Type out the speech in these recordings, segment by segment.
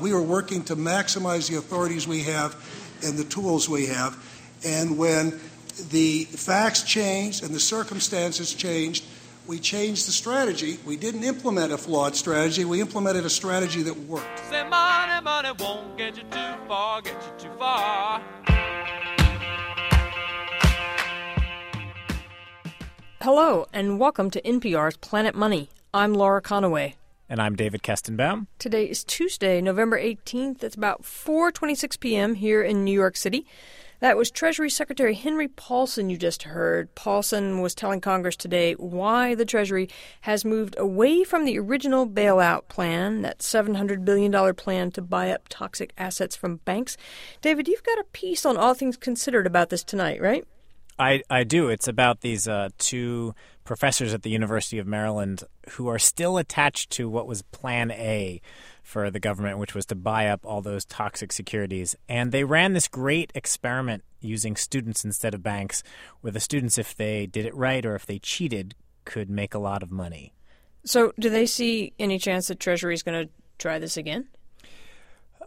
We are working to maximize the authorities we have and the tools we have. And when the facts changed and the circumstances changed, we changed the strategy. We didn't implement a flawed strategy. We implemented a strategy that worked. Say money, money won't get you too far, get you too far. Hello, and welcome to NPR's Planet Money. I'm Laura Conaway. And I'm David Kestenbaum. Today is Tuesday, November 18th. It's about 4:26 p.m. here in New York City. That was Treasury Secretary Henry Paulson you just heard. Paulson was telling Congress today why the Treasury has moved away from the original bailout plan, that $700 billion plan to buy up toxic assets from banks. David, you've got a piece on All Things Considered about this tonight, right? I, I do. It's about these uh, two professors at the University of Maryland who are still attached to what was Plan A for the government, which was to buy up all those toxic securities. And they ran this great experiment using students instead of banks, where the students, if they did it right or if they cheated, could make a lot of money. So, do they see any chance that Treasury is going to try this again?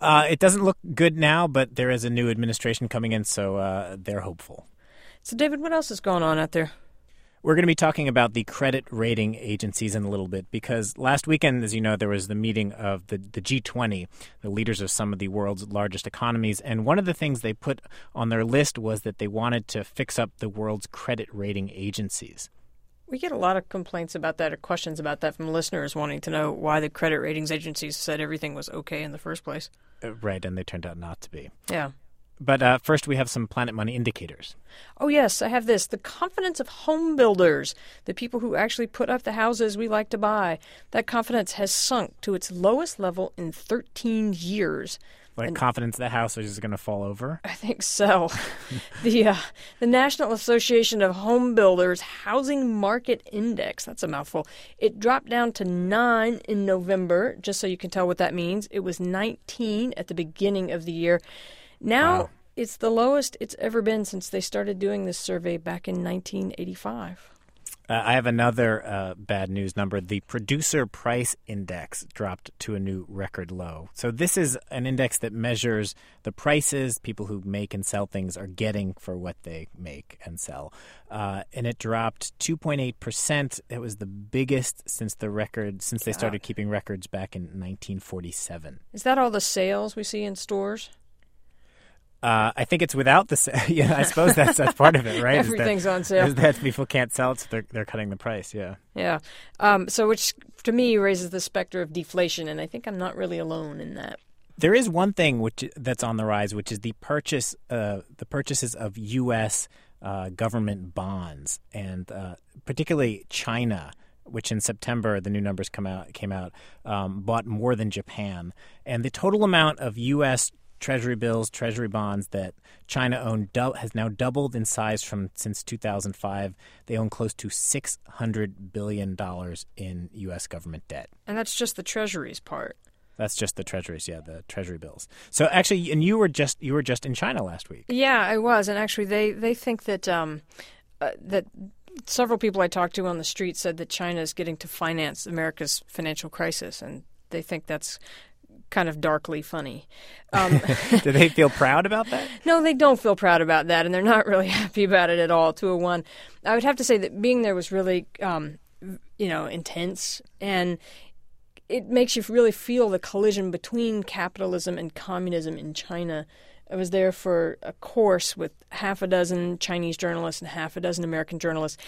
Uh, it doesn't look good now, but there is a new administration coming in, so uh, they're hopeful. So, David, what else is going on out there? We're going to be talking about the credit rating agencies in a little bit because last weekend, as you know, there was the meeting of the, the G20, the leaders of some of the world's largest economies. And one of the things they put on their list was that they wanted to fix up the world's credit rating agencies. We get a lot of complaints about that or questions about that from listeners wanting to know why the credit ratings agencies said everything was okay in the first place. Uh, right, and they turned out not to be. Yeah. But uh, first, we have some Planet Money indicators. Oh, yes, I have this. The confidence of home builders, the people who actually put up the houses we like to buy, that confidence has sunk to its lowest level in 13 years. Like And- confidence that house is going to fall over. I think so. the uh, the National Association of Home Builders Housing Market Index, that's a mouthful. It dropped down to 9 in November, just so you can tell what that means. It was 19 at the beginning of the year. Now Wow. it's the lowest it's ever been since they started doing this survey back in 1985. Uh, I have another uh, bad news number. The producer price index dropped to a new record low. So, this is an index that measures the prices people who make and sell things are getting for what they make and sell. Uh, and it dropped 2.8%. It was the biggest since the record, since they started keeping records back in 1947. Is that all the sales we see in stores? Uh, I think it's without the. Yeah, I suppose that's that's part of it, right? Is that- Everything's on sale. Is that people can't sell it, so they're they're cutting the price? Yeah. Yeah. Um, so, which to me raises the specter of deflation, and I think I'm not really alone in that. There is one thing which that's on the rise, which is the purchase, uh, the purchases of U.S. Uh, government bonds, and uh, particularly China, which in September the new numbers come out came out, um, bought more than Japan, and the total amount of U.S. Treasury bills, Treasury bonds that China owned dou- has now doubled in size from since 2005. They own close to 600 billion dollars in U.S. government debt. And that's just the Treasury's part. That's just the treasuries, yeah, the treasury bills. So actually, and you were just you were just in China last week. Yeah, I was, and actually, they they think that um, uh, that several people I talked to on the street said that China is getting to finance America's financial crisis, and they think that's kind of darkly funny. Um, Do they feel proud about that? no, they don't feel proud about that, and they're not really happy about it at all. Two a one. I would have to say that being there was really, um, you know, intense, and it makes you really feel the collision between capitalism and communism in China. I was there for a course with half a dozen Chinese journalists and half a dozen American journalists,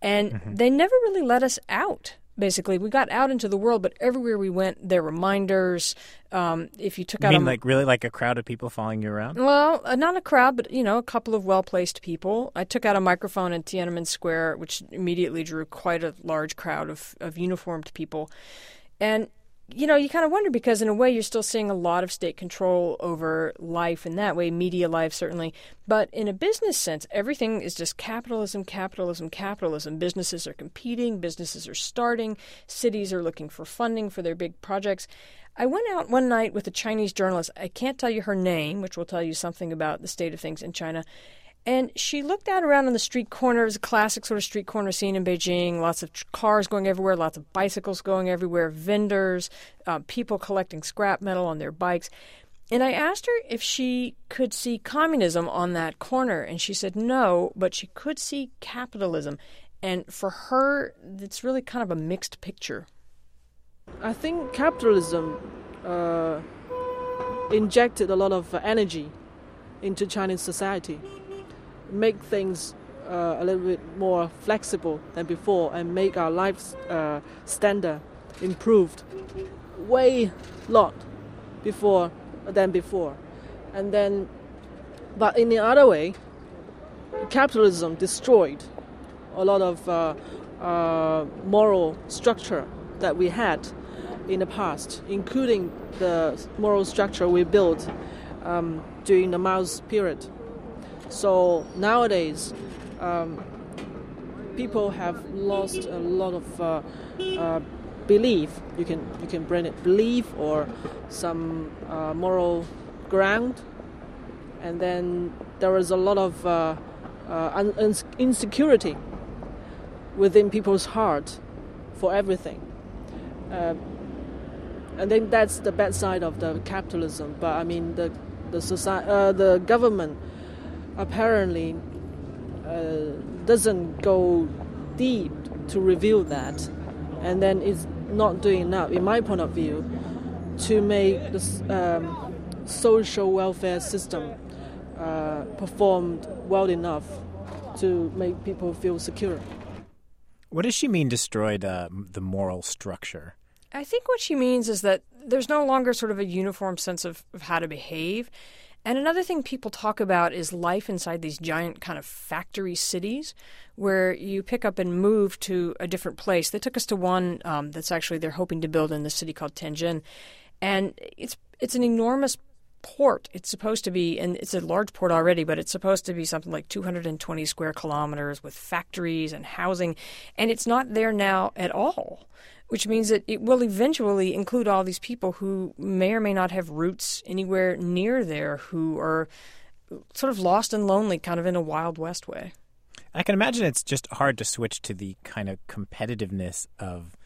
and they never really let us out. Basically, we got out into the world, but everywhere we went, there were minders. Um, if you took You out mean a like really like a crowd of people following you around? well, uh, not a crowd, but you know, a couple of well-placed people. I took out a microphone in Tiananmen Square, which immediately drew quite a large crowd of of uniformed people, and you know, you kind of wonder because in a way you're still seeing a lot of state control over life in that way, media life certainly. But in a business sense, everything is just capitalism, capitalism, capitalism. Businesses are competing, businesses are starting, cities are looking for funding for their big projects. I went out one night with a Chinese journalist. I can't tell you her name, which will tell you something about the state of things in China. And she looked out around on the street corner. It was a classic sort of street corner scene in Beijing. Lots of cars going everywhere, lots of bicycles going everywhere, vendors, uh, people collecting scrap metal on their bikes. And I asked her if she could see communism on that corner, and she said no, but she could see capitalism. And for her, it's really kind of a mixed picture. I think capitalism uh, injected a lot of energy into Chinese society, make things uh, a little bit more flexible than before, and make our life uh, standard improved way lot before than before. And then, but in the other way, capitalism destroyed a lot of uh, uh, moral structure that we had in the past, including the moral structure we built um, during the Mao's period. So nowadays, um, people have lost a lot of uh, uh, belief. You can you can bring it belief or some uh, moral ground, and then there is a lot of uh, uh, insecurity within people's heart for everything. Uh, and then that's the bad side of the capitalism. But I mean, the the society, the government apparently uh, doesn't go deep to reveal that, and then it's not doing enough, in my point of view, to make the um, social welfare system uh, performed well enough to make people feel secure. What does she mean destroyed uh, the moral structure? I think what she means is that there's no longer sort of a uniform sense of, of how to behave. And another thing people talk about is life inside these giant kind of factory cities where you pick up and move to a different place. They took us to one um, that's actually they're hoping to build in the city called Tianjin. And it's it's an enormous port. It's supposed to be, and it's a large port already, but it's supposed to be something like 220 square kilometers with factories and housing, and it's not there now at all which means that it will eventually include all these people who may or may not have roots anywhere near there, who are sort of lost and lonely, kind of in a Wild West way. I can imagine it's just hard to switch to the kind of competitiveness of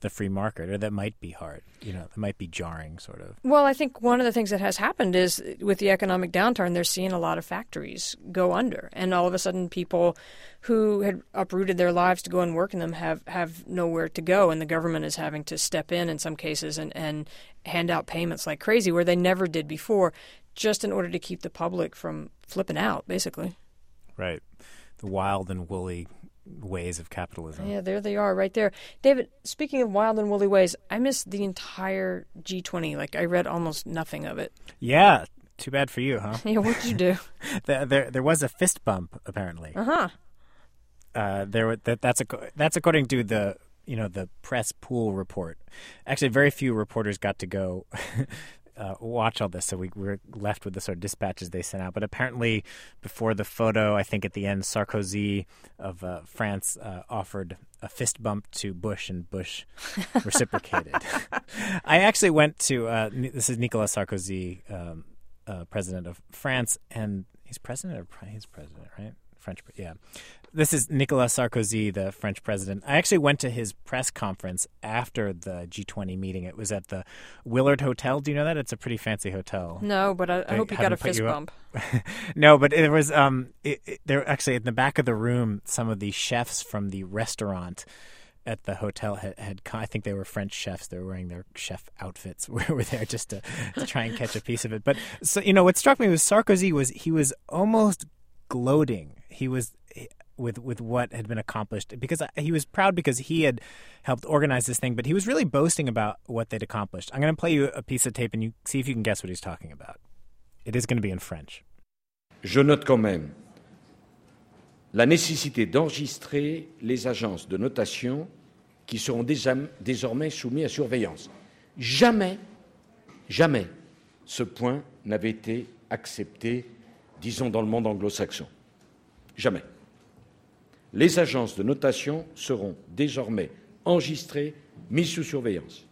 the free market, or that might be hard. You know, that might be jarring, sort of. Well, I think one of the things that has happened is with the economic downturn, they're seeing a lot of factories go under, and all of a sudden, people who had uprooted their lives to go and work in them have have nowhere to go, and the government is having to step in in some cases and and hand out payments like crazy where they never did before, just in order to keep the public from flipping out, basically. Right. The wild and woolly ways of capitalism. Yeah, there they are, right there. David, speaking of wild and woolly ways, I missed the entire G20. Like, I read almost nothing of it. Yeah, too bad for you, huh? yeah, what'd you do? there, there, there was a fist bump, apparently. Uh-huh. Uh There, that, that's a, that's according to the you know the press pool report. Actually, very few reporters got to go uh, watch all this, so we were left with the sort of dispatches they sent out. But apparently, before the photo, I think at the end, Sarkozy of uh, France uh, offered a fist bump to Bush, and Bush reciprocated. I actually went to uh, this is Nicolas Sarkozy, um, uh, president of France, and he's president or he's president, right? French, yeah. This is Nicolas Sarkozy, the French president. I actually went to his press conference after the G20 meeting. It was at the Willard Hotel. Do you know that? It's a pretty fancy hotel. No, but I, I hope you got a fist bump. no, but it was um, it, it, there actually in the back of the room. Some of the chefs from the restaurant at the hotel had, had, I think they were French chefs. They were wearing their chef outfits. We were there just to, to try and catch a piece of it. But so you know, what struck me was Sarkozy was he was almost gloating. He was with with what had been accomplished because he was proud because he had helped organize this thing, but he was really boasting about what they'd accomplished. I'm going to play you a piece of tape and you see if you can guess what he's talking about. It is going to be in French. Je note quand même la nécessité d'enregistrer les agences de notation qui seront désormais soumises à surveillance. Jamais, jamais ce point n'avait été accepté, disons, dans le monde anglo-saxon. Jamais les agences de notation seront désormais enregistrées, mises sous surveillance.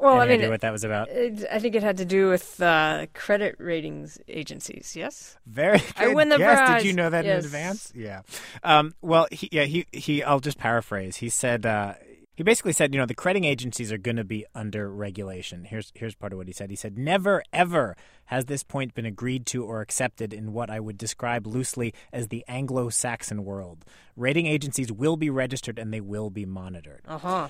Well, Any I mean, idea what that was about? it, I think it had to do with uh, credit ratings agencies. Yes? Very good I win the guess. prize. Did you know that Yes. in advance? Yeah. Um, well, he, yeah, he, he. I'll just paraphrase. He said. Uh, he basically said, you know, the crediting agencies are going to be under regulation. Here's here's part of what he said. He said, never ever has this point been agreed to or accepted in what I would describe loosely as the Anglo-Saxon world. Rating agencies will be registered and they will be monitored. Uh huh.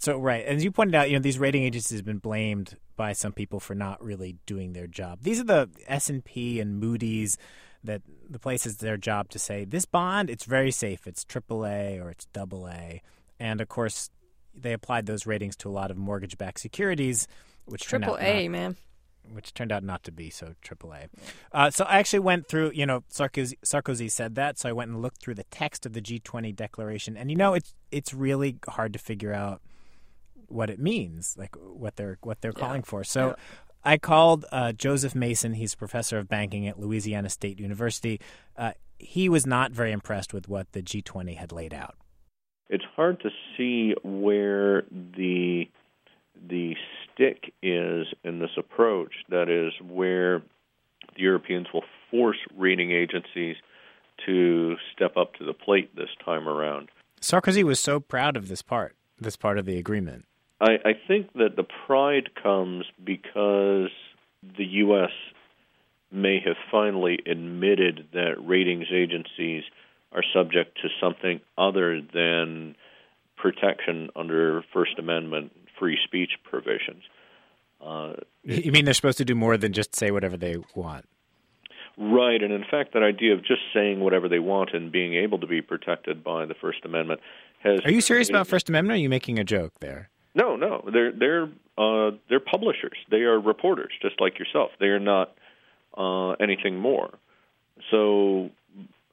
So right, as you pointed out, you know these rating agencies have been blamed by some people for not really doing their job. These are the S and P and Moody's that the place is their job to say this bond it's very safe, it's AAA or it's AA, and of course they applied those ratings to a lot of mortgage-backed securities, which turned Triple A, not- man. which turned out not to be so AAA. Uh, so I actually went through, you know, Sarkozy, Sarkozy said that, so I went and looked through the text of the G20 declaration, and you know, it's it's really hard to figure out what it means, like what they're what they're calling for. So. I called uh, Joseph Mason. He's a professor of banking at Louisiana State University. Uh, he was not very impressed with what the G20 had laid out. It's hard to see where the the stick is in this approach. That is where the Europeans will force rating agencies to step up to the plate this time around. Sarkozy was so proud of this part, this part of the agreement. I, I think that the pride comes because the U.S. may have finally admitted that ratings agencies are subject to something other than protection under First Amendment free speech provisions. Uh, You mean they're supposed to do more than just say whatever they want? Right, and in fact, that idea of just saying whatever they want and being able to be protected by the First Amendment has. Are you serious about First Amendment? Or are you making a joke there? No, no, they're they're uh, they're publishers. They are reporters, just like yourself. They are not uh, anything more. So,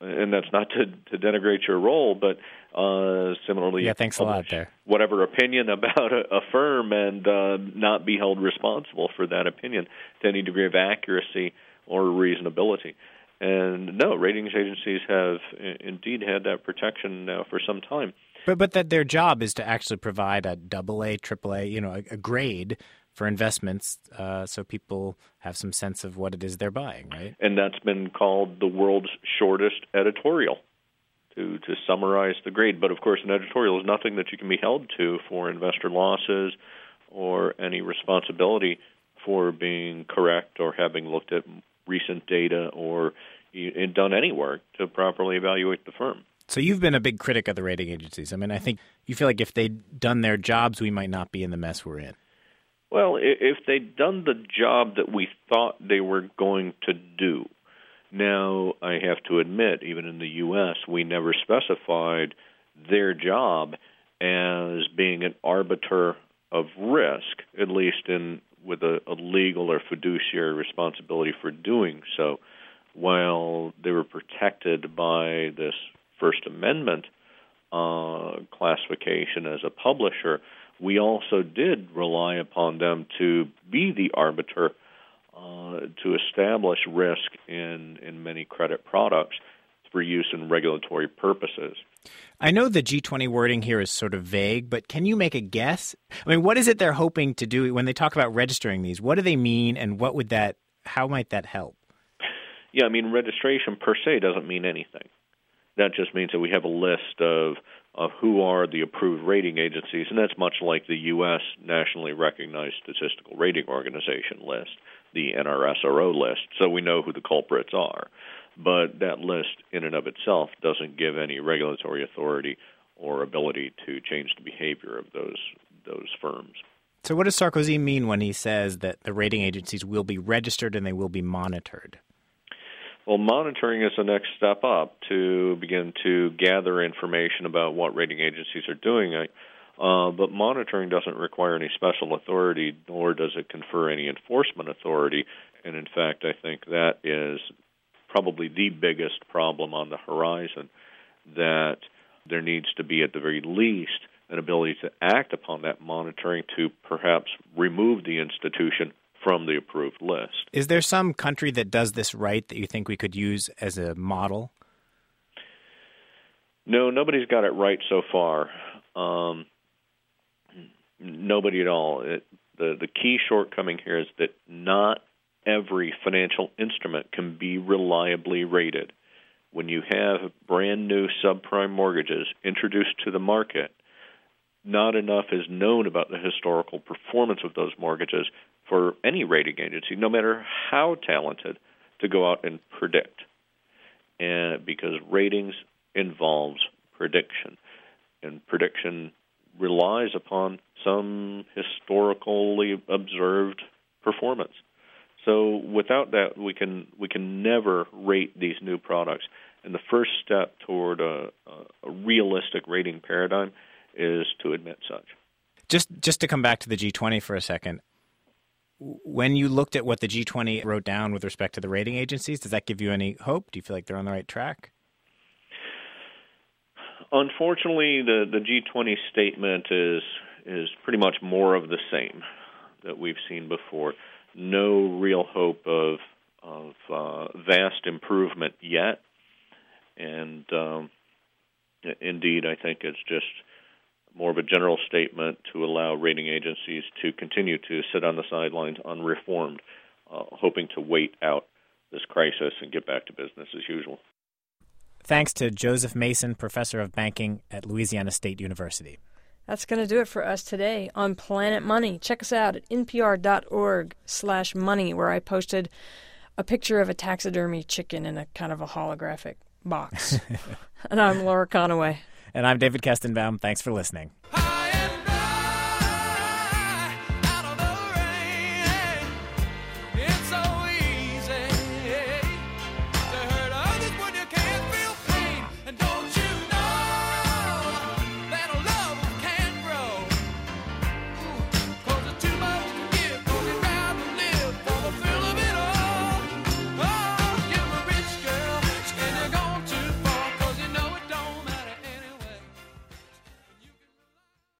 and that's not to, to denigrate your role, but uh, similarly, Yeah, thanks a lot there. Whatever opinion about a, a firm and uh, not be held responsible for that opinion to any degree of accuracy or reasonability. And no, ratings agencies have indeed had that protection now for some time. But but that their job is to actually provide a double A, triple A, you know, a, a grade for investments, uh, so people have some sense of what it is they're buying, right? and that's been called the world's shortest editorial to to summarize the grade. But of course, an editorial is nothing that you can be held to for investor losses or any responsibility for being correct or having looked at recent data or done any work to properly evaluate the firm. So you've been a big critic of the rating agencies. I mean, I think you feel like if they'd done their jobs, we might not be in the mess we're in. Well, if they'd done the job that we thought they were going to do, now I have to admit, even in the U.S., we never specified their job as being an arbiter of risk, at least in with a, a legal or fiduciary responsibility for doing so. While they were protected by this First Amendment uh, classification as a publisher, we also did rely upon them to be the arbiter uh, to establish risk in, in many credit products for use in regulatory purposes. I know the G20 wording here is sort of vague, but can you make a guess? I mean, what is it they're hoping to do when they talk about registering these? What do they mean, and what would that? How might that help? Yeah, I mean, registration per se doesn't mean anything. That just means that we have a list of of who are the approved rating agencies, and that's much like the U.S. nationally recognized statistical rating organization list, the NRSRO list. So we know who the culprits are, but that list in and of itself doesn't give any regulatory authority or ability to change the behavior of those those firms. So, what does Sarkozy mean when he says that the rating agencies will be registered and they will be monitored? Well, monitoring is the next step up to begin to gather information about what rating agencies are doing. Uh, but monitoring doesn't require any special authority, nor does it confer any enforcement authority. And in fact, I think that is probably the biggest problem on the horizon that there needs to be, at the very least, an ability to act upon that monitoring to perhaps remove the institution from the approved list. Is there some country that does this right that you think we could use as a model? No, nobody's got it right so far. Um, nobody at all. It, the the key shortcoming here is that not every financial instrument can be reliably rated. When you have brand new subprime mortgages introduced to the market, not enough is known about the historical performance of those mortgages for any rating agency, no matter how talented, to go out and predict. And because ratings involves prediction, and prediction relies upon some historically observed performance. So without that, we can we can never rate these new products. And the first step toward a, a realistic rating paradigm is to admit such. Just just to come back to the G20 for a second. When you looked at what the G20 wrote down with respect to the rating agencies, does that give you any hope? Do you feel like they're on the right track? Unfortunately, the, the G20 statement is is pretty much more of the same that we've seen before. No real hope of of uh, vast improvement yet, and um, indeed, I think it's just more of a general statement to allow rating agencies to continue to sit on the sidelines unreformed, uh, hoping to wait out this crisis and get back to business as usual. Thanks to Joseph Mason, professor of banking at Louisiana State University. That's going to do it for us today on Planet Money. Check us out at npr.org slash money, where I posted a picture of a taxidermy chicken in a kind of a holographic box. and I'm Laura Conaway. And I'm David Kestenbaum. Thanks for listening.